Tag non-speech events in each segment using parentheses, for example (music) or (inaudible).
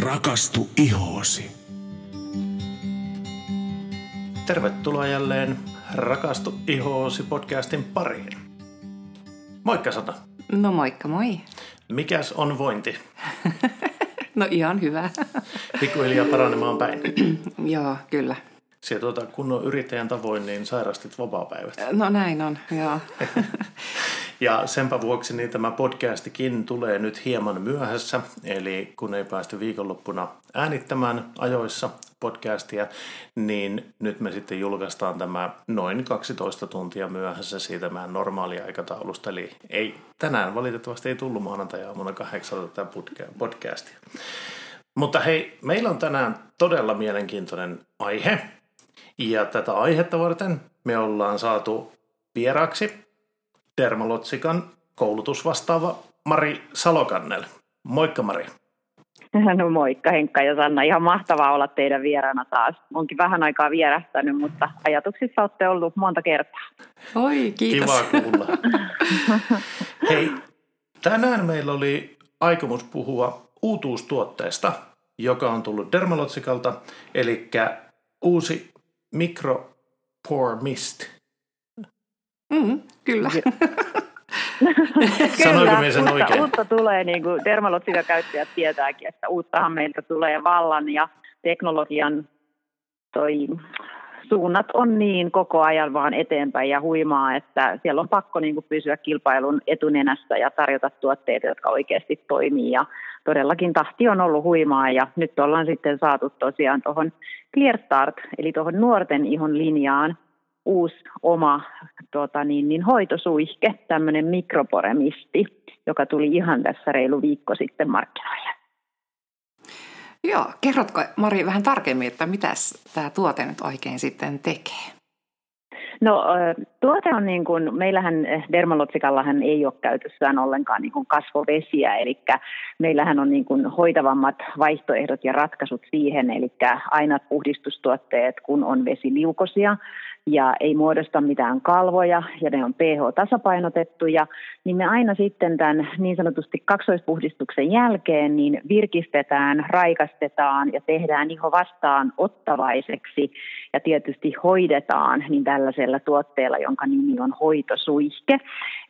Rakastu ihoosi. Tervetuloa jälleen Rakastu ihoosi podcastin pariin. Moikka Sata. No moikka moi. Mikäs on vointi? (laughs) no ihan hyvä. (laughs) Pikkuhiljaa paranemaan päin. (clears throat) Joo, kyllä. Siellä tuota, kunnon yrittäjän tavoin niin sairastit vapaa-päivät. No näin on, joo. (laughs) ja senpä vuoksi niin tämä podcastikin tulee nyt hieman myöhässä, eli kun ei päästy viikonloppuna äänittämään ajoissa podcastia, niin nyt me sitten julkaistaan tämä noin 12 tuntia myöhässä siitä meidän normaaliaikataulusta, eli ei, tänään valitettavasti ei tullut maanantai-aamuna kahdeksalta tätä podcastia. Mutta hei, meillä on tänään todella mielenkiintoinen aihe, ja tätä aihetta varten me ollaan saatu vieraksi Dermalotsikan koulutusvastaava Mari Salokannel. Moikka Mari. (laughs) No moikka Henkka ja Sanna, ihan mahtavaa olla teidän vieraana taas. Onkin vähän aikaa vierähtänyt, mutta ajatuksissa olette ollut monta kertaa. Oi, kiitos. Kiva kuulla. (laughs) Hei, tänään meillä oli aikomus puhua uutuustuotteesta, joka on tullut Dermalotsikalta, eli uusi Micro Pore Mist. Mm, kyllä. (laughs) Sanoinko minä sen uutta, oikein? Uutta tulee, niin kuin käyttäjät tietääkin, että uuttahan meiltä tulee vallan ja teknologian toi suunnat on niin koko ajan vaan eteenpäin ja huimaa, että siellä on pakko niin kuin pysyä kilpailun etunenässä ja tarjota tuotteita, jotka oikeasti toimii. Ja todellakin tahti on ollut huimaa ja nyt ollaan sitten saatu tosiaan tuohon Clear Start, eli tuohon nuorten ihon linjaan uusi oma tota niin, niin hoitosuihke, tämmöinen mikroporemisti, joka tuli ihan tässä reilu viikko sitten markkinoille. Joo, kerrotko Mari vähän tarkemmin, että mitä tämä tuote nyt oikein sitten tekee? No tuote on niin kuin, meillähän eh, Dermalotsikallahan ei ole käytössään ollenkaan niin kuin kasvovesiä, eli meillähän on niin kuin hoitavammat vaihtoehdot ja ratkaisut siihen, eli aina puhdistustuotteet, kun on vesiliukosia, ja ei muodosta mitään kalvoja ja ne on pH-tasapainotettuja, niin me aina sitten tämän niin sanotusti kaksoispuhdistuksen jälkeen niin virkistetään, raikastetaan ja tehdään iho vastaan ottavaiseksi ja tietysti hoidetaan niin tällaisella tuotteella, jonka nimi on hoitosuihke.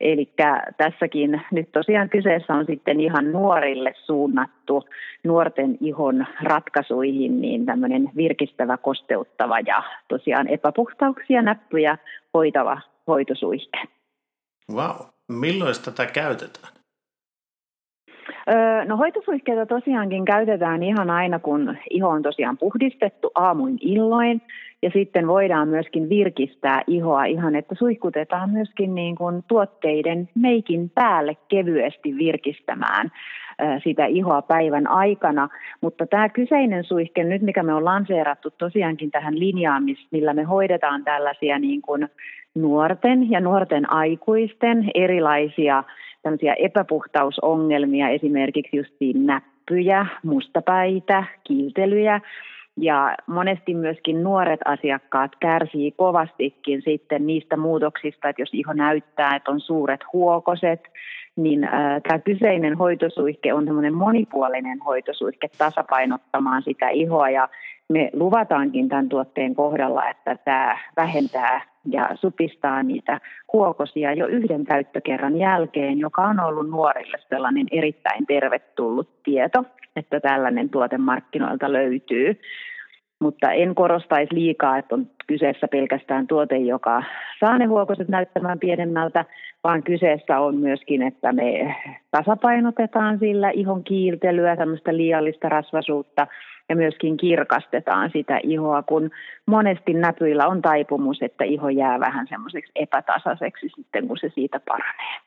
Eli tässäkin nyt tosiaan kyseessä on sitten ihan nuorille suunnattu nuorten ihon ratkaisuihin niin tämmöinen virkistävä, kosteuttava ja tosiaan epäpuhtauksia näppyjä hoitava hoitosuihke. Wow. Milloin tätä käytetään? No hoitosuihkeita tosiaankin käytetään ihan aina, kun iho on tosiaan puhdistettu aamuin illoin. Ja sitten voidaan myöskin virkistää ihoa ihan, että suihkutetaan myöskin niin kuin tuotteiden meikin päälle kevyesti virkistämään sitä ihoa päivän aikana. Mutta tämä kyseinen suihke nyt, mikä me on lanseerattu tosiaankin tähän linjaan, millä me hoidetaan tällaisia niin kuin nuorten ja nuorten aikuisten erilaisia tämmöisiä epäpuhtausongelmia, esimerkiksi justiin näppyjä, mustapäitä, kiiltelyjä. Ja monesti myöskin nuoret asiakkaat kärsii kovastikin sitten niistä muutoksista, että jos iho näyttää, että on suuret huokoset, niin äh, tämä kyseinen hoitosuihke on semmoinen monipuolinen hoitosuihke tasapainottamaan sitä ihoa ja me luvataankin tämän tuotteen kohdalla, että tämä vähentää ja supistaa niitä huokosia jo yhden käyttökerran jälkeen, joka on ollut nuorille sellainen erittäin tervetullut tieto, että tällainen tuote markkinoilta löytyy. Mutta en korostaisi liikaa, että on kyseessä pelkästään tuote, joka saa ne huokoset näyttämään pienemmältä, vaan kyseessä on myöskin, että me tasapainotetaan sillä ihon kiiltelyä, tämmöistä liiallista rasvasuutta ja myöskin kirkastetaan sitä ihoa, kun monesti näpyillä on taipumus, että iho jää vähän semmoiseksi epätasaiseksi sitten, kun se siitä paranee.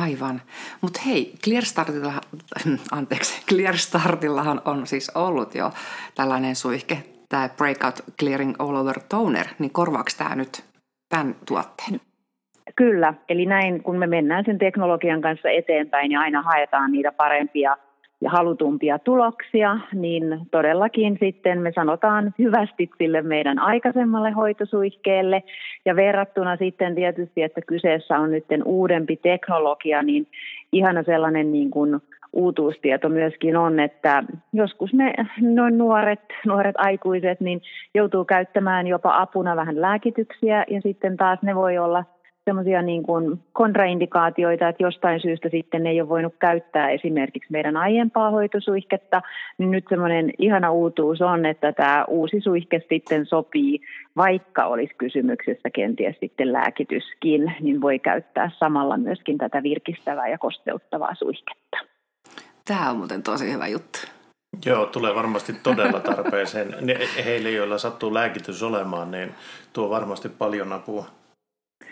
Aivan. Mutta hei, Clearstartilla, (laughs) anteeksi, Clearstartillahan on siis ollut jo tällainen suihke, tämä Breakout Clearing All Over Toner, niin korvaako tämä nyt tämän tuotteen? Kyllä, eli näin kun me mennään sen teknologian kanssa eteenpäin ja aina haetaan niitä parempia halutumpia tuloksia, niin todellakin sitten me sanotaan hyvästi sille meidän aikaisemmalle hoitosuihkeelle. Ja verrattuna sitten tietysti, että kyseessä on nyt uudempi teknologia, niin ihana sellainen niin kuin uutuustieto myöskin on, että joskus ne noin nuoret, nuoret aikuiset niin joutuu käyttämään jopa apuna vähän lääkityksiä ja sitten taas ne voi olla semmoisia niin kuin kontraindikaatioita, että jostain syystä sitten ei ole voinut käyttää esimerkiksi meidän aiempaa hoitosuihketta, niin nyt semmoinen ihana uutuus on, että tämä uusi suihke sitten sopii, vaikka olisi kysymyksessä kenties sitten lääkityskin, niin voi käyttää samalla myöskin tätä virkistävää ja kosteuttavaa suihketta. Tämä on muuten tosi hyvä juttu. Joo, tulee varmasti todella tarpeeseen. Heille, joilla sattuu lääkitys olemaan, niin tuo varmasti paljon apua.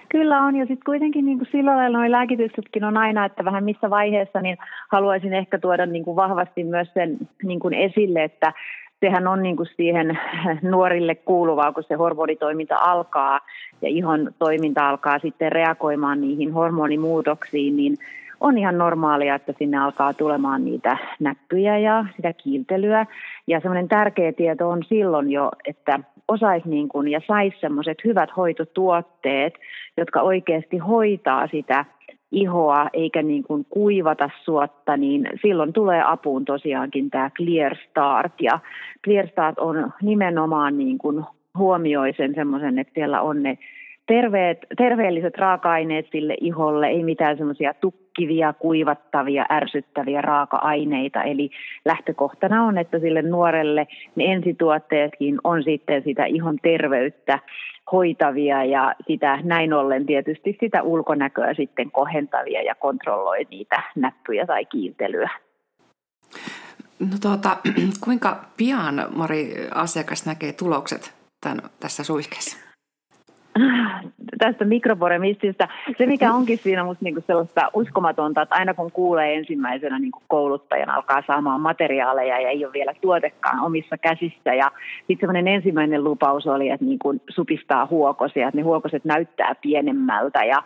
Kyllä on, ja sitten kuitenkin niin kuin sillä lailla nuo lääkityksetkin on aina, että vähän missä vaiheessa, niin haluaisin ehkä tuoda niin kuin vahvasti myös sen niin kuin esille, että sehän on niin kuin siihen nuorille kuuluvaa, kun se hormonitoiminta alkaa ja ihon toiminta alkaa sitten reagoimaan niihin hormonimuutoksiin, niin on ihan normaalia, että sinne alkaa tulemaan niitä näppyjä ja sitä kiiltelyä. Ja semmoinen tärkeä tieto on silloin jo, että osaisi niin kuin ja saisi semmoiset hyvät hoitotuotteet, jotka oikeasti hoitaa sitä ihoa eikä niin kuin kuivata suotta, niin silloin tulee apuun tosiaankin tämä Clear Start. Ja Clear Start on nimenomaan niin kuin huomioi sen semmoisen, että siellä on ne terveet, terveelliset raaka-aineet sille iholle, ei mitään semmoisia tukkivia, kuivattavia, ärsyttäviä raaka-aineita. Eli lähtökohtana on, että sille nuorelle ne ensituotteetkin on sitten sitä ihon terveyttä hoitavia ja sitä näin ollen tietysti sitä ulkonäköä sitten kohentavia ja kontrolloi niitä näppyjä tai kiiltelyä. No tuota, (clears throat) kuinka pian Mari asiakas näkee tulokset tämän, tässä suihkeessa? (sighs) tästä mikroboremistista. Se, mikä onkin siinä musta niinku sellaista uskomatonta, että aina kun kuulee ensimmäisenä niinku kouluttajan alkaa saamaan materiaaleja ja ei ole vielä tuotekaan omissa käsissä. Ja sitten semmoinen ensimmäinen lupaus oli, että niinku supistaa huokosia, että ne huokoset näyttää pienemmältä. Ja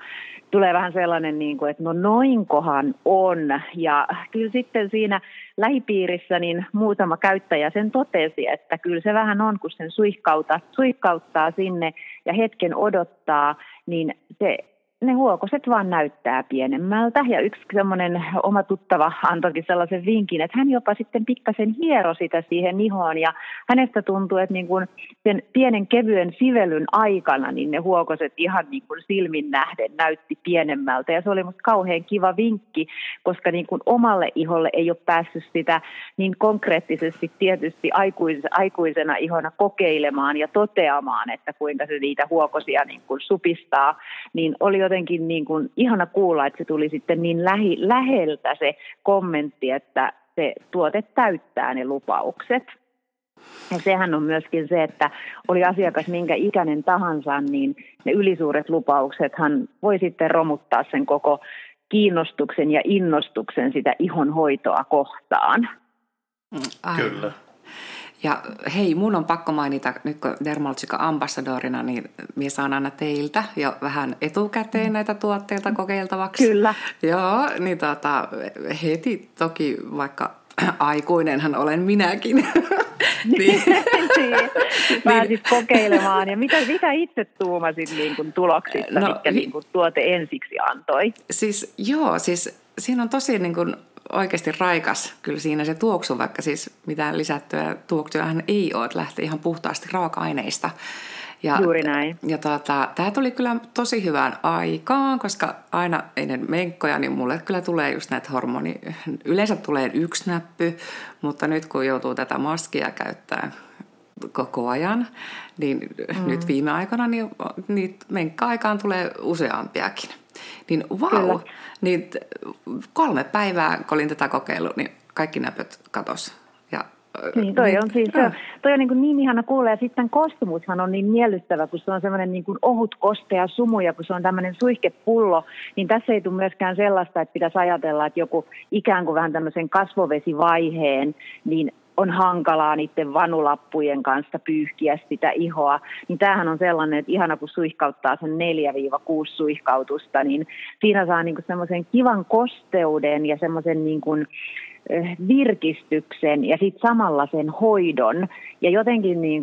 tulee vähän sellainen, niin kuin, että no noinkohan on. Ja kyllä sitten siinä lähipiirissä niin muutama käyttäjä sen totesi, että kyllä se vähän on, kun sen suihkauttaa, suihkauttaa sinne ja hetken odottaa, niin se ne huokoset vaan näyttää pienemmältä. Ja yksi semmoinen oma tuttava antoikin sellaisen vinkin, että hän jopa sitten pikkasen hiero sitä siihen ihoon. Ja hänestä tuntuu, että niin kuin sen pienen kevyen sivelyn aikana niin ne huokoset ihan niin kuin silmin nähden näytti pienemmältä. Ja se oli musta kauhean kiva vinkki, koska niin kuin omalle iholle ei ole päässyt sitä niin konkreettisesti tietysti aikuis, aikuisena ihona kokeilemaan ja toteamaan, että kuinka se niitä huokosia niin kuin supistaa. Niin oli jotenkin niin kuin ihana kuulla, että se tuli sitten niin lähi, läheltä se kommentti, että se tuote täyttää ne lupaukset. Ja sehän on myöskin se, että oli asiakas minkä ikäinen tahansa, niin ne ylisuuret lupauksethan voi sitten romuttaa sen koko kiinnostuksen ja innostuksen sitä ihonhoitoa kohtaan. Aivan. Kyllä. Ja hei, mun on pakko mainita, nyt kun Dermaltsika ambassadorina, niin minä saan aina teiltä jo vähän etukäteen näitä tuotteita kokeiltavaksi. Kyllä. Joo, niin tota, heti toki vaikka aikuinenhan olen minäkin. (laughs) niin. niin. Pääsit niin. kokeilemaan. Ja mitä, mitä itse tuumasit niin kuin tuloksista, no, mitkä niin kuin tuote ensiksi antoi? Siis joo, siis siinä on tosi niin kuin oikeasti raikas kyllä siinä se tuoksu, vaikka siis mitään lisättyä tuoksuahan ei ole, että lähtee ihan puhtaasti raaka-aineista. Ja, Juuri näin. Ja tuota, tämä tuli kyllä tosi hyvään aikaan, koska aina ennen menkkoja, niin mulle kyllä tulee just näitä hormoni... Yleensä tulee yksi näppy, mutta nyt kun joutuu tätä maskia käyttää koko ajan, niin mm. nyt viime aikoina niin, niin menkka-aikaan tulee useampiakin. Niin wow, niin kolme päivää, kun olin tätä kokeillut, niin kaikki näpöt katos. Ja, niin, toi niin, on siis, toi on niin, kuin niin ihana kuulla ja sitten kostumushan on niin miellyttävä, kun se on semmoinen niin kuin ohut kostea sumu ja kun se on tämmöinen suihkepullo, niin tässä ei tule myöskään sellaista, että pitäisi ajatella, että joku ikään kuin vähän tämmöisen kasvovesivaiheen, niin on hankalaa niiden vanulappujen kanssa pyyhkiä sitä ihoa, niin tämähän on sellainen, että ihana kun suihkauttaa sen 4-6 suihkautusta, niin siinä saa niinku semmoisen kivan kosteuden ja semmoisen niinku virkistyksen ja sitten samalla sen hoidon. Ja jotenkin niin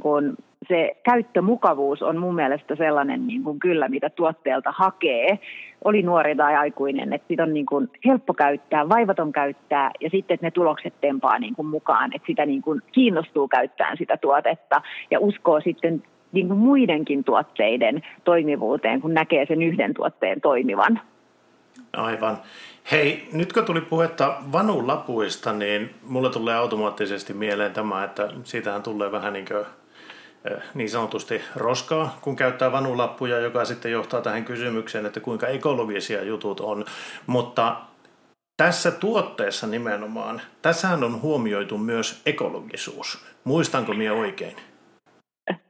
se käyttömukavuus on mun mielestä sellainen niin kuin kyllä, mitä tuotteelta hakee, oli nuori tai aikuinen, että sitä on niin kuin helppo käyttää, vaivaton käyttää ja sitten, että ne tulokset tempaa niin kuin mukaan, että sitä niin kuin kiinnostuu käyttämään sitä tuotetta ja uskoo sitten niin kuin muidenkin tuotteiden toimivuuteen, kun näkee sen yhden tuotteen toimivan. Aivan. Hei, nyt kun tuli puhetta vanulapuista, niin mulle tulee automaattisesti mieleen tämä, että siitähän tulee vähän niin kuin niin sanotusti roskaa, kun käyttää vanulappuja, joka sitten johtaa tähän kysymykseen, että kuinka ekologisia jutut on. Mutta tässä tuotteessa nimenomaan, tässähän on huomioitu myös ekologisuus. Muistanko minä oikein?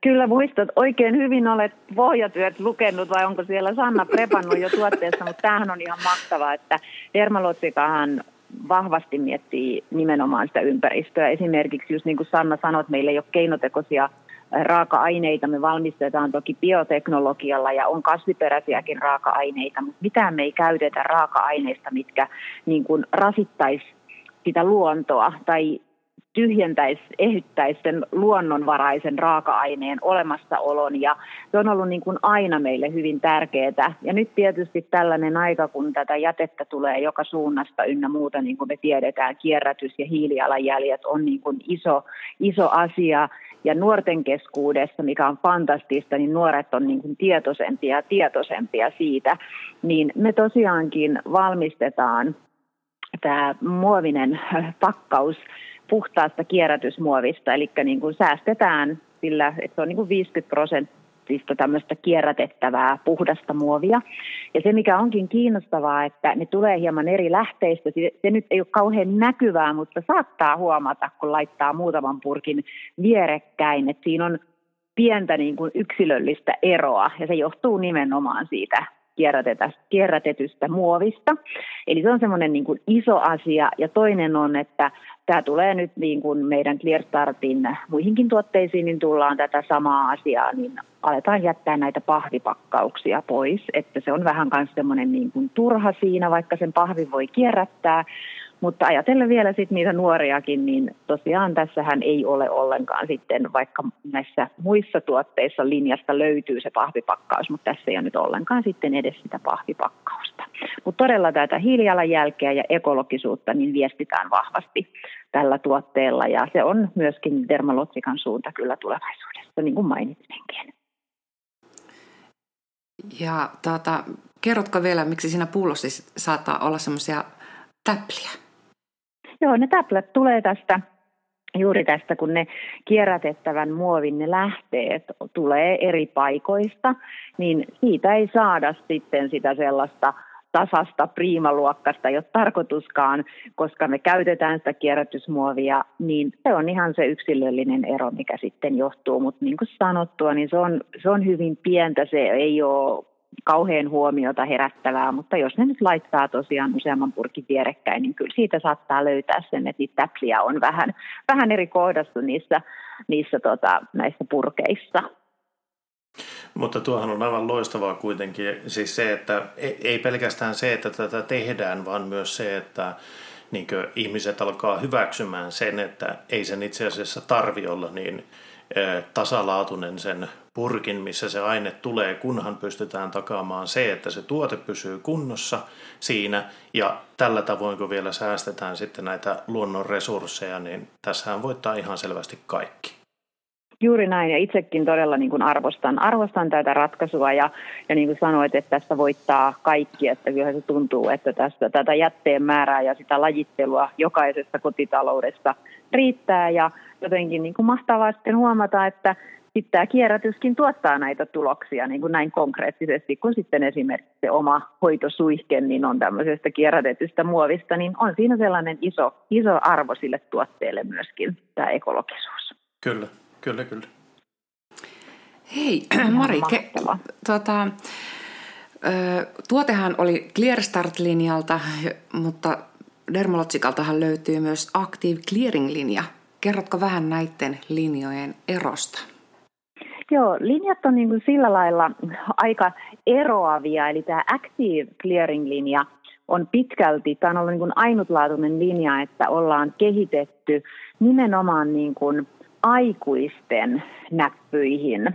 Kyllä muistat, oikein hyvin olet pohjatyöt lukenut vai onko siellä Sanna prepannut jo tuotteessa, mutta tämähän on ihan mahtavaa, että Dermalotsikahan vahvasti miettii nimenomaan sitä ympäristöä. Esimerkiksi just niin kuin Sanna sanoi, että meillä ei ole keinotekoisia raaka-aineita. Me valmistetaan toki bioteknologialla ja on kasviperäisiäkin raaka-aineita, mutta mitään me ei käytetä raaka-aineista, mitkä niin kuin rasittaisi sitä luontoa tai tyhjentäisi, ehyttäisi sen luonnonvaraisen raaka-aineen olemassaolon ja se on ollut niin kuin aina meille hyvin tärkeää. Ja nyt tietysti tällainen aika, kun tätä jätettä tulee joka suunnasta ynnä muuta, niin kuin me tiedetään, kierrätys ja hiilijalanjäljet on niin kuin iso, iso asia ja nuorten keskuudessa, mikä on fantastista, niin nuoret on niin kuin tietoisempia ja tietoisempia siitä, niin me tosiaankin valmistetaan tämä muovinen pakkaus puhtaasta kierrätysmuovista, eli niin kuin säästetään sillä, että se on niin kuin 50 prosenttia tämmöistä kierrätettävää puhdasta muovia. Ja se, mikä onkin kiinnostavaa, että ne tulee hieman eri lähteistä. Se nyt ei ole kauhean näkyvää, mutta saattaa huomata, kun laittaa muutaman purkin vierekkäin, että siinä on pientä niin kuin yksilöllistä eroa, ja se johtuu nimenomaan siitä kierrätetystä muovista. Eli se on semmoinen niin kuin iso asia. Ja toinen on, että tämä tulee nyt niin kuin meidän ClearStartin muihinkin tuotteisiin, niin tullaan tätä samaa asiaa, niin aletaan jättää näitä pahvipakkauksia pois. Että se on vähän myös semmoinen niin kuin turha siinä, vaikka sen pahvi voi kierrättää. Mutta ajatellen vielä sitten niitä nuoriakin, niin tosiaan tässähän ei ole ollenkaan sitten, vaikka näissä muissa tuotteissa linjasta löytyy se pahvipakkaus, mutta tässä ei ole nyt ollenkaan sitten edes sitä pahvipakkausta. Mutta todella tätä hiilijalanjälkeä ja ekologisuutta niin viestitään vahvasti tällä tuotteella ja se on myöskin Dermalotsikan suunta kyllä tulevaisuudessa, niin kuin mainitsinkin. Ja tuota, kerrotko vielä, miksi siinä pullossa saattaa olla semmoisia täpliä? Joo, ne täplät tulee tästä juuri tästä, kun ne kierrätettävän muovin ne lähteet tulee eri paikoista, niin siitä ei saada sitten sitä sellaista tasasta priimaluokkasta, ei ole tarkoituskaan, koska me käytetään sitä kierrätysmuovia, niin se on ihan se yksilöllinen ero, mikä sitten johtuu. Mutta niin kuin sanottua, niin se on, se on hyvin pientä, se ei ole kauhean huomiota herättävää, mutta jos ne nyt laittaa tosiaan useamman purkin vierekkäin, niin kyllä siitä saattaa löytää sen, että niitä täpliä on vähän, vähän eri kohdassa niissä, niissä tota, näissä purkeissa. Mutta tuohan on aivan loistavaa kuitenkin, siis se, että e, ei pelkästään se, että tätä tehdään, vaan myös se, että niin ihmiset alkaa hyväksymään sen, että ei sen itse asiassa tarvi olla niin tasalaatuinen sen purkin, missä se aine tulee, kunhan pystytään takaamaan se, että se tuote pysyy kunnossa siinä. Ja tällä tavoin, kun vielä säästetään sitten näitä luonnon resursseja, niin tässähän voittaa ihan selvästi kaikki. Juuri näin, ja itsekin todella niin kuin arvostan, arvostan tätä ratkaisua, ja, ja niin kuin sanoit, että tässä voittaa kaikki, että kyllä se tuntuu, että tästä, tätä jätteen määrää ja sitä lajittelua jokaisessa kotitaloudessa riittää, ja jotenkin niin kuin mahtavaa sitten huomata, että sitten tämä kierrätyskin tuottaa näitä tuloksia niin kuin näin konkreettisesti, kun sitten esimerkiksi se oma hoitosuihke niin on tämmöisestä kierrätetystä muovista, niin on siinä sellainen iso, iso arvo sille tuotteelle myöskin tämä ekologisuus. Kyllä, kyllä, kyllä. Hei, (clears throat) Mari, ke, tuota, tuotehan oli ClearStart-linjalta, mutta Dermalotsikaltahan löytyy myös Active Clearing-linja. Kerrotko vähän näiden linjojen erosta? Joo, linjat on niin kuin sillä lailla aika eroavia, eli tämä Active Clearing-linja on pitkälti, tämä on ollut niin kuin ainutlaatuinen linja, että ollaan kehitetty nimenomaan niin kuin aikuisten näppyihin.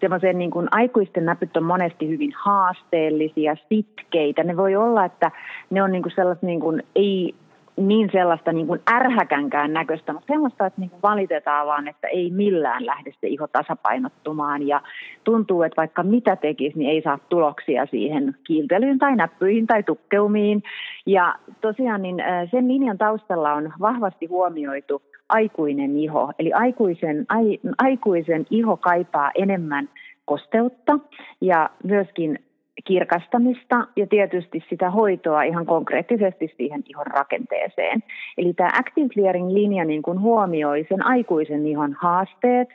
Semmoisen niin kuin aikuisten näpyt on monesti hyvin haasteellisia, sitkeitä. Ne voi olla, että ne on niin kuin sellaiset niin kuin, ei niin sellaista niin kuin ärhäkänkään näköistä, mutta sellaista, että niin kuin valitetaan vaan, että ei millään lähde se iho tasapainottumaan ja tuntuu, että vaikka mitä tekisi, niin ei saa tuloksia siihen kiiltelyyn tai näppyihin tai tukkeumiin. Ja tosiaan niin sen linjan taustalla on vahvasti huomioitu aikuinen iho, eli aikuisen, ai, aikuisen iho kaipaa enemmän kosteutta ja myöskin kirkastamista ja tietysti sitä hoitoa ihan konkreettisesti siihen ihon rakenteeseen. Eli tämä Active Clearing-linja niin huomioi sen aikuisen ihon haasteet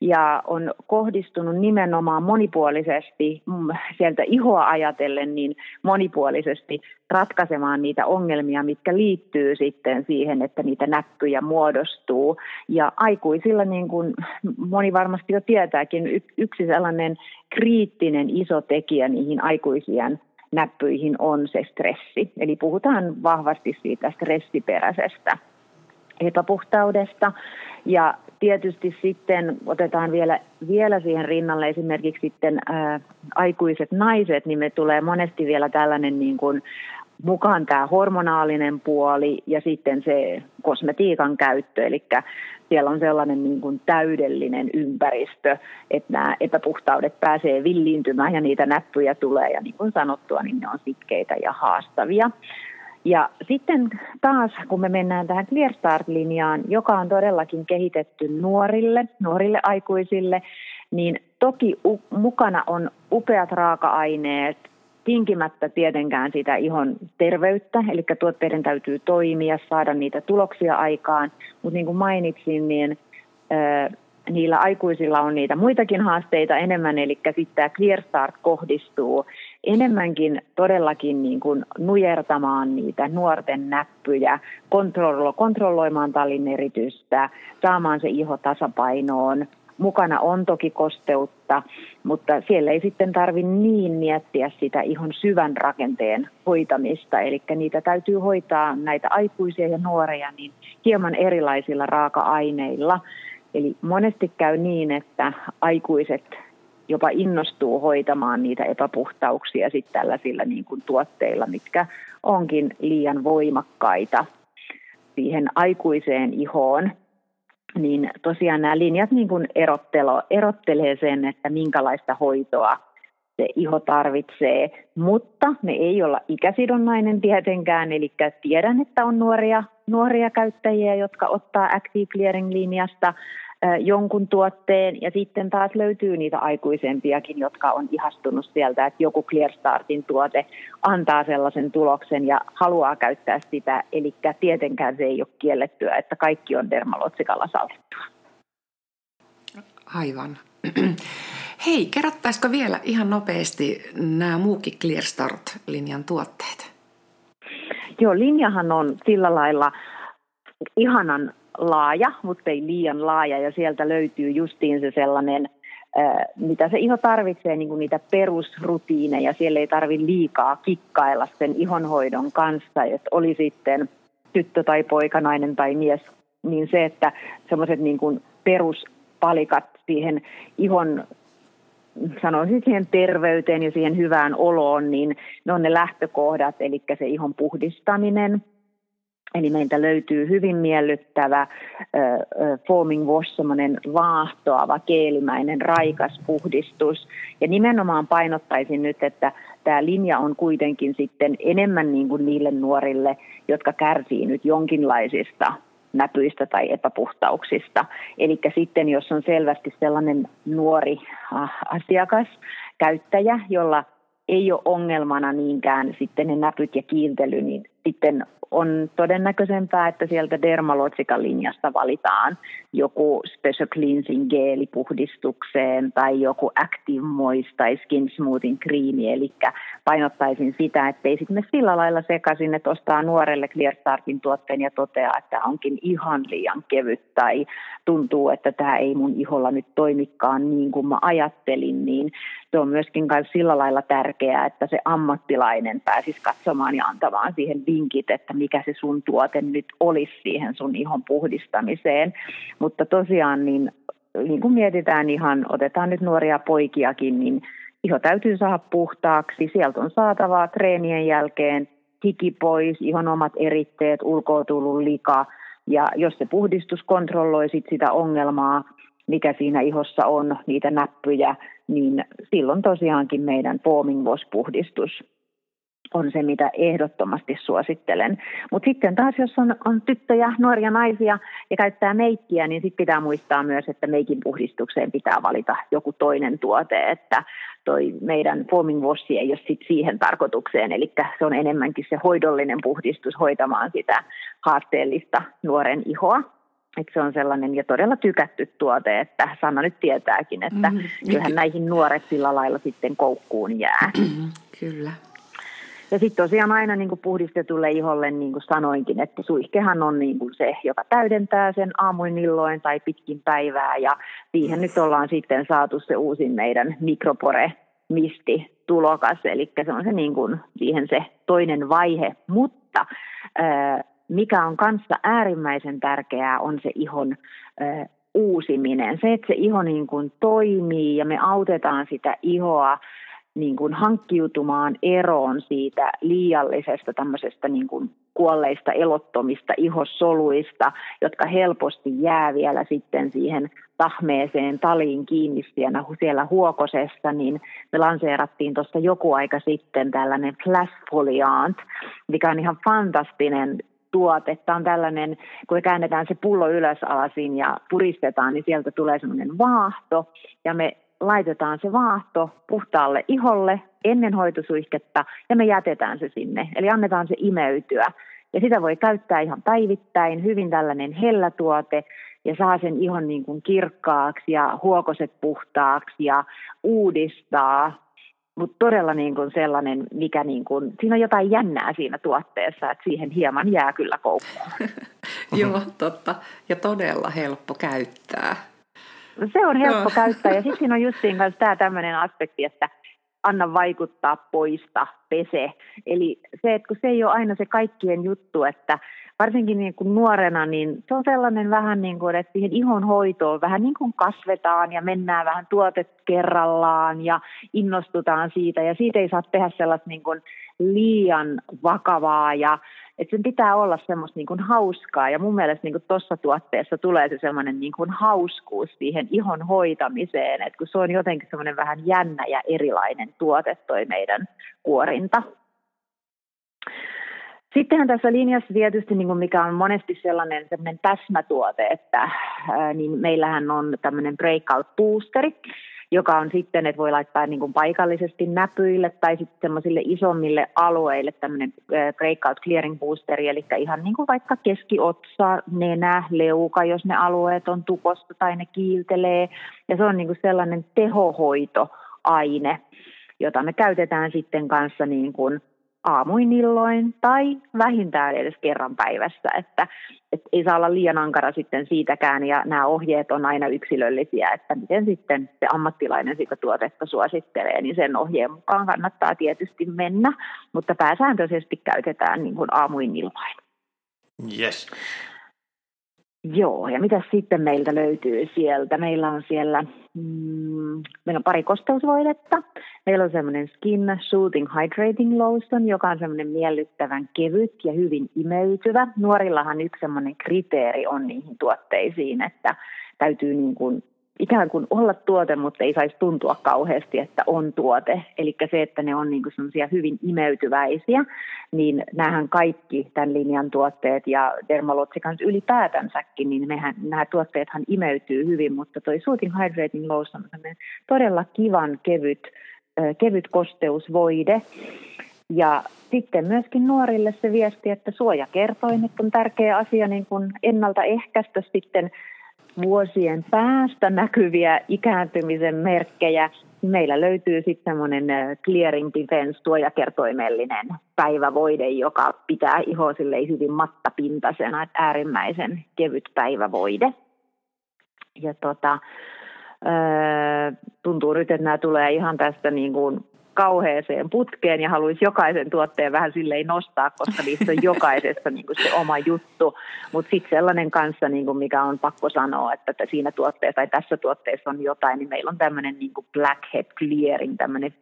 ja on kohdistunut nimenomaan monipuolisesti mm, sieltä ihoa ajatellen niin monipuolisesti ratkaisemaan niitä ongelmia, mitkä liittyy sitten siihen, että niitä näppyjä muodostuu. Ja aikuisilla, niin kuin moni varmasti jo tietääkin, yksi sellainen kriittinen iso tekijä niihin aikuisien näppyihin on se stressi. Eli puhutaan vahvasti siitä stressiperäisestä epäpuhtaudesta. Ja tietysti sitten otetaan vielä, vielä siihen rinnalle esimerkiksi sitten ää, aikuiset naiset, niin me tulee monesti vielä tällainen niin kuin mukaan tämä hormonaalinen puoli ja sitten se kosmetiikan käyttö, eli siellä on sellainen niin kuin täydellinen ympäristö, että nämä epäpuhtaudet pääsee villiintymään ja niitä näppyjä tulee ja niin kuin sanottua, niin ne on sitkeitä ja haastavia. Ja sitten taas, kun me mennään tähän Clear Start-linjaan, joka on todellakin kehitetty nuorille, nuorille aikuisille, niin toki u- mukana on upeat raaka-aineet, tinkimättä tietenkään sitä ihon terveyttä, eli tuotteiden täytyy toimia, saada niitä tuloksia aikaan, mutta niin kuin mainitsin, niin ö, niillä aikuisilla on niitä muitakin haasteita enemmän, eli sitten tämä Clear Start kohdistuu enemmänkin todellakin niin kuin nujertamaan niitä nuorten näppyjä, kontrollo, kontrolloimaan tallin eritystä, saamaan se iho tasapainoon. Mukana on toki kosteutta, mutta siellä ei sitten tarvi niin miettiä sitä ihon syvän rakenteen hoitamista. Eli niitä täytyy hoitaa näitä aikuisia ja nuoria niin hieman erilaisilla raaka-aineilla. Eli monesti käy niin, että aikuiset jopa innostuu hoitamaan niitä epäpuhtauksia sitten tällaisilla niin kuin tuotteilla, mitkä onkin liian voimakkaita siihen aikuiseen ihoon. Niin tosiaan nämä linjat niin kuin erottelo, erottelee sen, että minkälaista hoitoa se iho tarvitsee, mutta me ei olla ikäsidonnainen tietenkään, eli tiedän, että on nuoria, nuoria käyttäjiä, jotka ottaa Active Clearing-linjasta jonkun tuotteen ja sitten taas löytyy niitä aikuisempiakin, jotka on ihastunut sieltä, että joku Clear Startin tuote antaa sellaisen tuloksen ja haluaa käyttää sitä, eli tietenkään se ei ole kiellettyä, että kaikki on dermalotsikalla sallittua. Aivan. (clears throat) Hei, kerrottaisiko vielä ihan nopeasti nämä muukin Clear Start-linjan tuotteet? Joo, linjahan on sillä lailla ihanan laaja, mutta ei liian laaja ja sieltä löytyy justiin se sellainen, mitä se iho tarvitsee, niin kuin niitä perusrutiineja. Siellä ei tarvi liikaa kikkailla sen ihonhoidon kanssa, että oli sitten tyttö tai poika, nainen tai mies, niin se, että semmoiset niin kuin peruspalikat siihen ihon sanoisin siihen terveyteen ja siihen hyvään oloon, niin ne on ne lähtökohdat, eli se ihon puhdistaminen – Eli meiltä löytyy hyvin miellyttävä foaming wash, semmoinen vaahtoava, keelimäinen, raikas puhdistus. Ja nimenomaan painottaisin nyt, että tämä linja on kuitenkin sitten enemmän niin kuin niille nuorille, jotka kärsii nyt jonkinlaisista näpyistä tai epäpuhtauksista. Eli sitten jos on selvästi sellainen nuori asiakas, käyttäjä, jolla ei ole ongelmana niinkään sitten ne näpyt ja kiiltely, niin sitten on todennäköisempää, että sieltä Dermalogical linjasta valitaan joku Special Cleansing geeli puhdistukseen tai joku Active Moist tai Skin Smoothing Creami, eli painottaisin sitä, että ei sitten sillä lailla sekaisin, että ostaa nuorelle Clear Startin tuotteen ja toteaa, että onkin ihan liian kevyt tai tuntuu, että tämä ei mun iholla nyt toimikaan niin kuin mä ajattelin, niin se on myöskin sillä lailla tärkeää, että se ammattilainen pääsisi katsomaan ja antamaan siihen vinkit, että mikä se sun tuote nyt olisi siihen sun ihon puhdistamiseen. Mutta tosiaan niin, niin kuin mietitään ihan, otetaan nyt nuoria poikiakin, niin iho täytyy saada puhtaaksi. Sieltä on saatavaa treenien jälkeen hiki pois, ihon omat eritteet, ulkoa tullut lika. Ja jos se puhdistus kontrolloi sit sitä ongelmaa, mikä siinä ihossa on, niitä näppyjä, niin silloin tosiaankin meidän foaming wash-puhdistus on se, mitä ehdottomasti suosittelen. Mutta sitten taas, jos on, on tyttöjä, nuoria naisia ja käyttää meikkiä, niin sitten pitää muistaa myös, että meikin puhdistukseen pitää valita joku toinen tuote, että toi meidän foaming wash ei ole sit siihen tarkoitukseen, eli se on enemmänkin se hoidollinen puhdistus hoitamaan sitä haasteellista nuoren ihoa. Että se on sellainen ja todella tykätty tuote, että Sanna nyt tietääkin, että mm, kyllähän näihin nuoret sillä lailla sitten koukkuun jää. Kyllä. Ja sitten tosiaan aina niin kuin puhdistetulle iholle, niin kuin sanoinkin, että suihkehan on niin kuin se, joka täydentää sen aamuin illoin tai pitkin päivää. Ja siihen nyt ollaan sitten saatu se uusin meidän mikropore misti tulokas, eli se on se niin kuin siihen se toinen vaihe. Mutta mikä on kanssa äärimmäisen tärkeää, on se ihon uusiminen. Se, että se iho niin kuin toimii ja me autetaan sitä ihoa niin kuin hankkiutumaan eroon siitä liiallisesta tämmöisestä niin kuin kuolleista elottomista ihossoluista, jotka helposti jää vielä sitten siihen tahmeeseen taliin kiinni siellä, siellä huokosessa, niin me lanseerattiin tuossa joku aika sitten tällainen Flash Foliant, mikä on ihan fantastinen tuote. Tämä on tällainen, kun me käännetään se pullo ylös alasin ja puristetaan, niin sieltä tulee semmoinen vaahto, ja me laitetaan se vaahto puhtaalle iholle ennen hoitosuihketta ja me jätetään se sinne. Eli annetaan se imeytyä. Ja sitä voi käyttää ihan päivittäin, hyvin tällainen hellätuote ja saa sen ihon niin kuin kirkkaaksi ja huokoset puhtaaksi ja uudistaa. Mutta todella niin kuin sellainen, mikä niin kuin, siinä on jotain jännää siinä tuotteessa, että siihen hieman jää kyllä koukkuun. (laughs) Joo, totta. Ja todella helppo käyttää. Se on helppo käyttää. Ja sitten siinä on justiin kanssa tämä tämmöinen aspekti, että anna vaikuttaa, poista, pese. Eli se, että kun se ei ole aina se kaikkien juttu, että varsinkin niin kuin nuorena, niin se on sellainen vähän niin kuin, että siihen ihon hoitoon vähän niin kuin kasvetaan ja mennään vähän tuotet kerrallaan ja innostutaan siitä. Ja siitä ei saa tehdä sellaista niin kuin liian vakavaa ja että sen pitää olla semmoista niin kuin hauskaa. Ja mun mielestä niin tuossa tuotteessa tulee se semmoinen niin kuin hauskuus siihen ihon hoitamiseen, että kun se on jotenkin semmoinen vähän jännä ja erilainen tuote toi meidän kuorinta. Sittenhän tässä linjassa tietysti, niin kuin mikä on monesti sellainen, täsmätuote, että ää, niin meillähän on tämmöinen breakout boosteri, joka on sitten, että voi laittaa niin kuin paikallisesti näpyille tai sitten semmoisille isommille alueille tämmöinen breakout clearing boosteri, eli ihan niin kuin vaikka keskiotsa, nenä, leuka, jos ne alueet on tukosta tai ne kiiltelee. Ja se on niin kuin sellainen tehohoitoaine, jota me käytetään sitten kanssa niin kuin aamuin illoin tai vähintään edes kerran päivässä, että, että ei saa olla liian ankara sitten siitäkään ja nämä ohjeet on aina yksilöllisiä, että miten sitten se ammattilainen sitä tuotetta suosittelee, niin sen ohjeen mukaan kannattaa tietysti mennä, mutta pääsääntöisesti käytetään niin kuin aamuin illoin. Yes. Joo, ja mitä sitten meiltä löytyy sieltä? Meillä on siellä, mm, meillä on pari kosteusvoidetta. Meillä on semmoinen Skin Soothing Hydrating Lotion, joka on semmoinen miellyttävän kevyt ja hyvin imeytyvä. Nuorillahan yksi semmoinen kriteeri on niihin tuotteisiin, että täytyy niin kuin ikään kuin olla tuote, mutta ei saisi tuntua kauheasti, että on tuote. Eli se, että ne on niin semmoisia hyvin imeytyväisiä, niin näähän kaikki tämän linjan tuotteet ja Dermalogican ylipäätänsäkin, niin mehän, nämä tuotteethan imeytyy hyvin, mutta toi Soothing Hydrating Lotion on todella kivan kevyt, kevyt kosteusvoide. Ja sitten myöskin nuorille se viesti, että suojakertoimet on tärkeä asia niin kuin ennaltaehkäistä sitten vuosien päästä näkyviä ikääntymisen merkkejä, niin meillä löytyy sitten semmoinen Clearing Defense tuojakertoimellinen päivävoide, joka pitää iho hyvin mattapintaisena, että äärimmäisen kevyt päivävoide. Ja tota, tuntuu nyt, että nämä tulee ihan tästä niin kuin kauheeseen putkeen ja haluaisi jokaisen tuotteen vähän silleen nostaa, koska niissä on jokaisessa niin kuin se oma juttu. Mutta sitten sellainen kanssa, niin kuin mikä on pakko sanoa, että siinä tuotteessa tai tässä tuotteessa on jotain, niin meillä on tämmöinen niin blackhead clearing, tämmöinen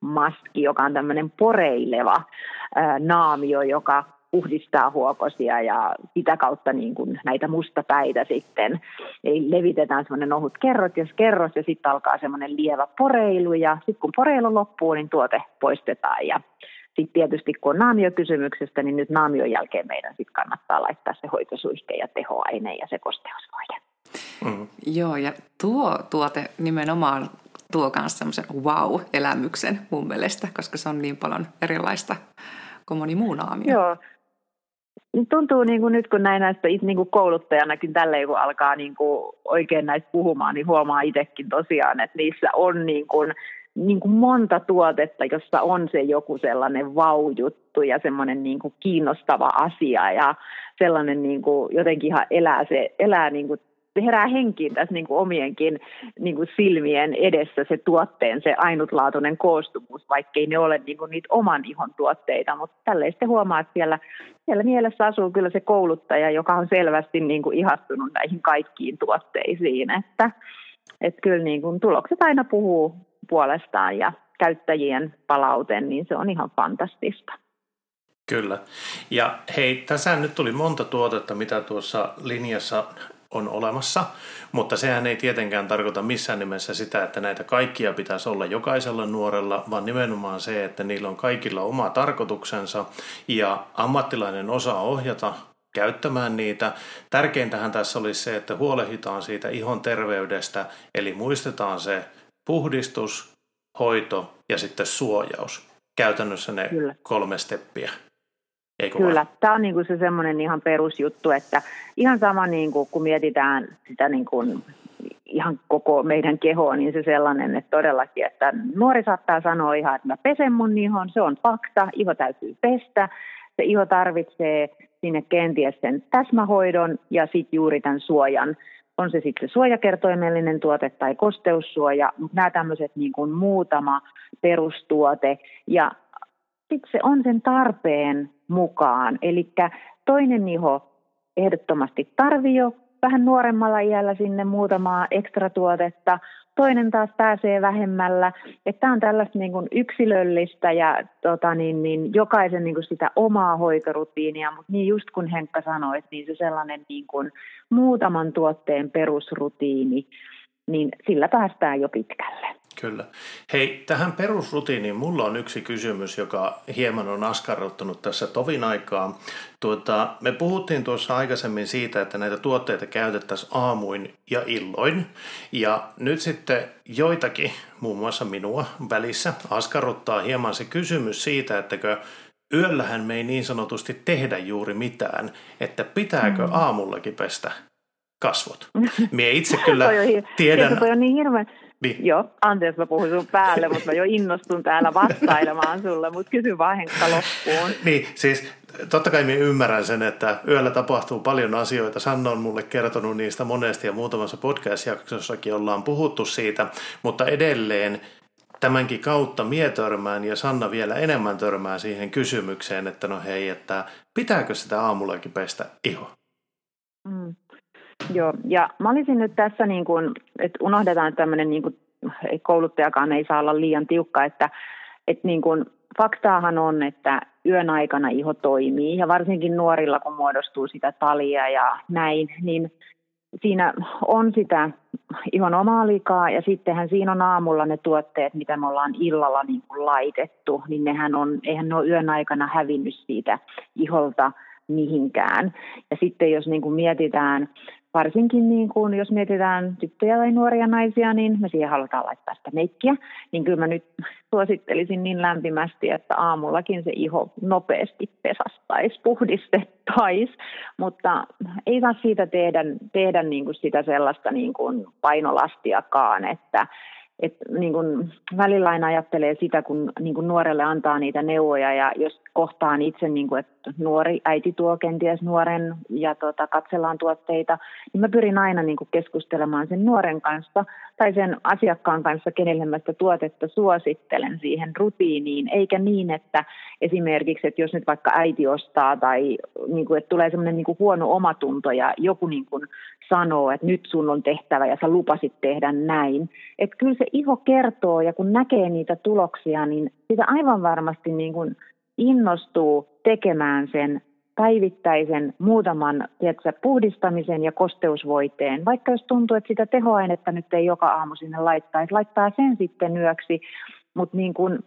maski, joka on tämmöinen poreileva ää, naamio, joka puhdistaa huokosia ja sitä kautta niin kuin näitä mustapäitä sitten. Eli levitetään semmoinen ohut kerrot ja kerros ja sitten alkaa semmoinen lievä poreilu ja sitten kun poreilu loppuu, niin tuote poistetaan ja sitten tietysti kun on naamiokysymyksestä, niin nyt naamion jälkeen meidän sitten kannattaa laittaa se hoitosuihke ja tehoaine ja se kosteusvoide. Mm. Joo, ja tuo tuote nimenomaan tuo myös semmoisen wow-elämyksen mun mielestä, koska se on niin paljon erilaista kuin moni muu naamio. Joo, tuntuu niin kuin nyt, kun näin näistä niin kuin kouluttajanakin tälleen, kun alkaa niin kuin oikein näistä puhumaan, niin huomaa itsekin tosiaan, että niissä on niin kuin, niin kuin monta tuotetta, jossa on se joku sellainen vaujuttu ja semmoinen niin kuin kiinnostava asia ja sellainen niin kuin jotenkin ihan elää, se, elää niin kuin herää henkiin tässä niin kuin omienkin niin kuin silmien edessä se tuotteen, se ainutlaatuinen koostumus, vaikkei ne ole niin kuin niitä oman ihon tuotteita, mutta tälleen sitten huomaa, että siellä, siellä mielessä asuu kyllä se kouluttaja, joka on selvästi niin kuin ihastunut näihin kaikkiin tuotteisiin, että, että kyllä niin kuin tulokset aina puhuu puolestaan ja käyttäjien palaute, niin se on ihan fantastista. Kyllä. Ja hei, tässä nyt tuli monta tuotetta, mitä tuossa linjassa on olemassa, mutta sehän ei tietenkään tarkoita missään nimessä sitä, että näitä kaikkia pitäisi olla jokaisella nuorella, vaan nimenomaan se, että niillä on kaikilla oma tarkoituksensa ja ammattilainen osaa ohjata käyttämään niitä. Tärkeintähän tässä olisi se, että huolehditaan siitä ihon terveydestä, eli muistetaan se puhdistus, hoito ja sitten suojaus. Käytännössä ne Kyllä. kolme steppiä. Eikö Kyllä, vai? tämä on niinku se semmoinen ihan perusjuttu, että ihan sama niinku, kun mietitään sitä niinku, ihan koko meidän kehoa, niin se sellainen, että todellakin, että nuori saattaa sanoa ihan, että mä pesen mun ihon, se on fakta, iho täytyy pestä, se iho tarvitsee sinne kenties sen täsmähoidon ja sitten juuri tämän suojan. On se sitten suojakertoimellinen tuote tai kosteussuoja, mutta nämä tämmöiset niin kuin muutama perustuote. Ja sitten se on sen tarpeen mukaan. Eli toinen iho ehdottomasti tarvii jo vähän nuoremmalla iällä sinne muutamaa ekstra tuotetta, toinen taas pääsee vähemmällä. Tämä on tällaista niin kuin yksilöllistä ja tota, niin, niin, jokaisen niin kuin sitä omaa hoitorutiinia, mutta niin just kun Henkka sanoi, niin se sellainen niin kuin muutaman tuotteen perusrutiini, niin sillä päästään jo pitkälle. Kyllä. Hei, tähän perusrutiiniin mulla on yksi kysymys, joka hieman on askarruttanut tässä tovin aikaa. Tuota, me puhuttiin tuossa aikaisemmin siitä, että näitä tuotteita käytettäisiin aamuin ja illoin. Ja nyt sitten joitakin, muun muassa minua välissä, askarruttaa hieman se kysymys siitä, ettäkö yöllähän me ei niin sanotusti tehdä juuri mitään, että pitääkö mm. aamullakin pestä kasvot. (laughs) Mie itse kyllä tiedän... Toi on niin hirveän, niin. Joo, anteeksi mä puhun sun päälle, mutta mä jo innostun täällä vastailemaan sulle, mutta kysy vaan Henkka loppuun. Niin, siis totta kai minä ymmärrän sen, että yöllä tapahtuu paljon asioita. Sanna on mulle kertonut niistä monesti ja muutamassa podcast-jaksossakin ollaan puhuttu siitä, mutta edelleen tämänkin kautta mie törmään ja Sanna vielä enemmän törmää siihen kysymykseen, että no hei, että pitääkö sitä aamullakin pestä iho? Mm. Joo, ja mä olisin nyt tässä, niin kuin, että unohdetaan tämmöinen, niin kuin, kouluttajakaan ei saa olla liian tiukka, että, että niin kuin, faktaahan on, että yön aikana iho toimii, ja varsinkin nuorilla, kun muodostuu sitä talia ja näin, niin siinä on sitä ihon omaa likaa, ja sittenhän siinä on aamulla ne tuotteet, mitä me ollaan illalla niin kuin laitettu, niin nehän on, eihän ne ole yön aikana hävinnyt siitä iholta mihinkään. Ja sitten jos niin kuin mietitään varsinkin niin kuin, jos mietitään tyttöjä tai nuoria naisia, niin me siihen halutaan laittaa sitä meikkiä. Niin kyllä mä nyt (laughs) suosittelisin niin lämpimästi, että aamullakin se iho nopeasti pesastaisi, puhdistettaisi, mutta ei saa siitä tehdä, tehdä niin kuin sitä sellaista niin kuin painolastiakaan, että et niin kun välillä aina ajattelee sitä, kun niin kun nuorelle antaa niitä neuvoja ja jos kohtaan itse, niin kun, että nuori äiti tuo kenties nuoren ja tota, katsellaan tuotteita, niin mä pyrin aina niin keskustelemaan sen nuoren kanssa tai sen asiakkaan kanssa, kenelle mä sitä tuotetta suosittelen siihen rutiiniin, eikä niin, että esimerkiksi, että jos nyt vaikka äiti ostaa tai niin kun, että tulee semmoinen niin huono omatunto ja joku niin kun sanoo, että nyt sun on tehtävä ja sä lupasit tehdä näin. Että kyllä se iho kertoo ja kun näkee niitä tuloksia, niin sitä aivan varmasti niin kuin innostuu tekemään sen päivittäisen muutaman tiedätkö, puhdistamisen ja kosteusvoiteen. Vaikka jos tuntuu, että sitä tehoainetta nyt ei joka aamu sinne laittaisi, laittaa sen sitten yöksi. Mutta niin kun,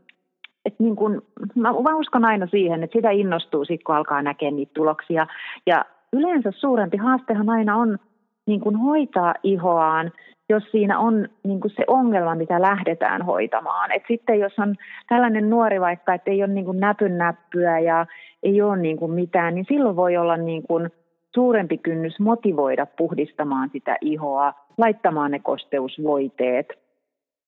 et niin kun, mä, mä uskon aina siihen, että sitä innostuu sitten, kun alkaa näkeä niitä tuloksia. Ja yleensä suurempi haastehan aina on niin kun hoitaa ihoaan jos siinä on niin kuin se ongelma, mitä lähdetään hoitamaan. Et sitten jos on tällainen nuori vaikka, että ei ole niin kuin näpyn näppyä ja ei ole niin kuin mitään, niin silloin voi olla niin kuin suurempi kynnys motivoida puhdistamaan sitä ihoa, laittamaan ne kosteusvoiteet –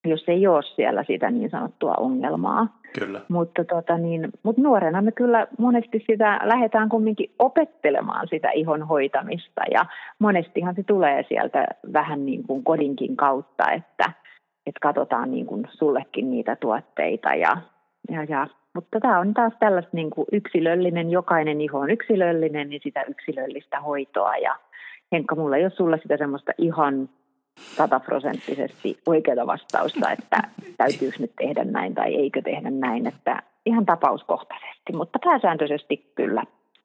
jos ei ole siellä sitä niin sanottua ongelmaa. Kyllä. Mutta, tota niin, mutta nuorena me kyllä monesti sitä lähdetään kumminkin opettelemaan sitä ihon hoitamista ja monestihan se tulee sieltä vähän niin kuin kodinkin kautta, että, että katsotaan niin kuin sullekin niitä tuotteita ja, ja, ja mutta tämä on taas tällaista niin kuin yksilöllinen, jokainen iho on yksilöllinen, niin sitä yksilöllistä hoitoa. Ja Henkka, mulla ei ole sulla sitä semmoista ihan sataprosenttisesti oikeaa vastausta, että täytyykö nyt tehdä näin tai eikö tehdä näin, että ihan tapauskohtaisesti, mutta pääsääntöisesti kyllä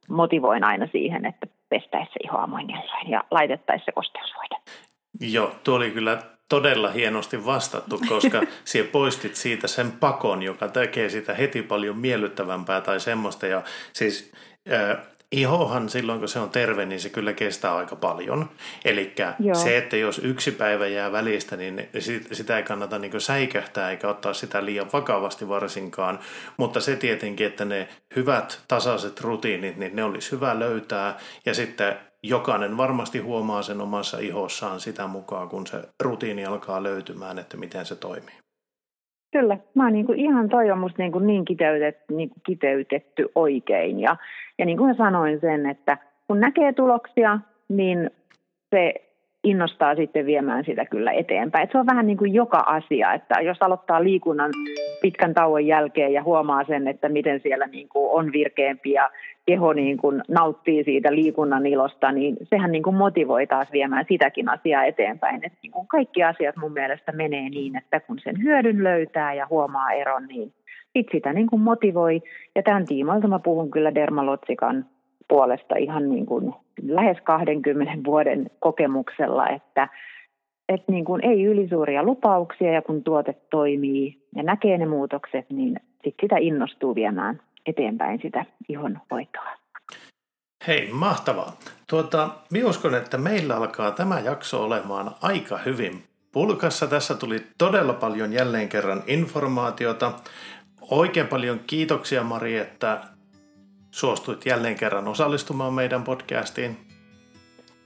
motivoin aina siihen, että pestäessä ihoa moinilloin ja laitettaessa kosteusvoide. Joo, tuo oli kyllä todella hienosti vastattu, koska (laughs) sinä poistit siitä sen pakon, joka tekee sitä heti paljon miellyttävämpää tai semmoista. Ja siis ihohan silloin, kun se on terve, niin se kyllä kestää aika paljon. Eli se, että jos yksi päivä jää välistä, niin sitä ei kannata niin säikähtää eikä ottaa sitä liian vakavasti varsinkaan. Mutta se tietenkin, että ne hyvät tasaiset rutiinit, niin ne olisi hyvä löytää. Ja sitten jokainen varmasti huomaa sen omassa ihossaan sitä mukaan, kun se rutiini alkaa löytymään, että miten se toimii. Kyllä, mä niin kuin ihan toi on musta niin, kuin niin, kiteytetty, niin kuin kiteytetty oikein. Ja, ja niin kuin sanoin sen, että kun näkee tuloksia, niin se innostaa sitten viemään sitä kyllä eteenpäin. Et se on vähän niin kuin joka asia, että jos aloittaa liikunnan pitkän tauon jälkeen ja huomaa sen, että miten siellä niin kuin on virkeämpi ja keho niin kuin nauttii siitä liikunnan ilosta, niin sehän niin kuin motivoi taas viemään sitäkin asiaa eteenpäin. Et niin kuin kaikki asiat mun mielestä menee niin, että kun sen hyödyn löytää ja huomaa eron, niin sit sitä niin kuin motivoi. Ja tämän tiimoilta mä puhun kyllä Dermalotsikan puolesta ihan niin kuin lähes 20 vuoden kokemuksella, että että niin kuin ei ylisuuria lupauksia ja kun tuote toimii ja näkee ne muutokset, niin sit sitä innostuu viemään eteenpäin sitä ihonhoitoa. Hei, mahtavaa. Tuota, minä uskon, että meillä alkaa tämä jakso olemaan aika hyvin pulkassa. Tässä tuli todella paljon jälleen kerran informaatiota. Oikein paljon kiitoksia Mari, että suostuit jälleen kerran osallistumaan meidän podcastiin.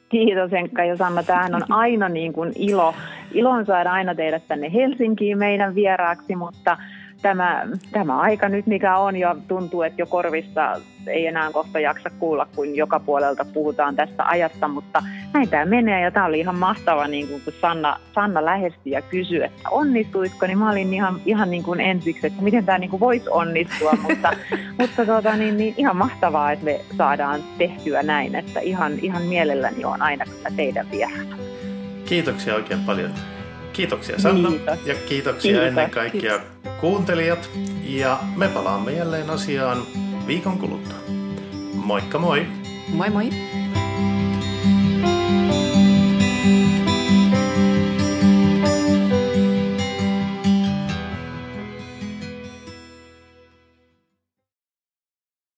Kiitos Enkka ja Sanna. Tämähän on aina niin kuin ilo. Ilon saada aina teidät tänne Helsinkiin meidän vieraaksi, mutta tämä, tämä aika nyt mikä on ja tuntuu, että jo korvissa ei enää kohta jaksa kuulla, kun joka puolelta puhutaan tästä ajasta, mutta näin tämä menee ja tämä oli ihan mahtava, niin kun Sanna, Sanna lähestyi ja kysyi, että onnistuisiko, niin mä olin ihan, ihan niin kuin ensiksi, että miten tämä niin kuin voisi onnistua, (laughs) mutta, mutta tuota, niin, niin ihan mahtavaa, että me saadaan tehtyä näin, että ihan, ihan mielelläni on aina kyllä teidän vieraana. Kiitoksia oikein paljon. Kiitoksia Sanna Kiitos. ja kiitoksia Kiitos. ennen kaikkea Kiitos. kuuntelijat ja me palaamme jälleen asiaan viikon kuluttua. Moikka moi! Moi moi!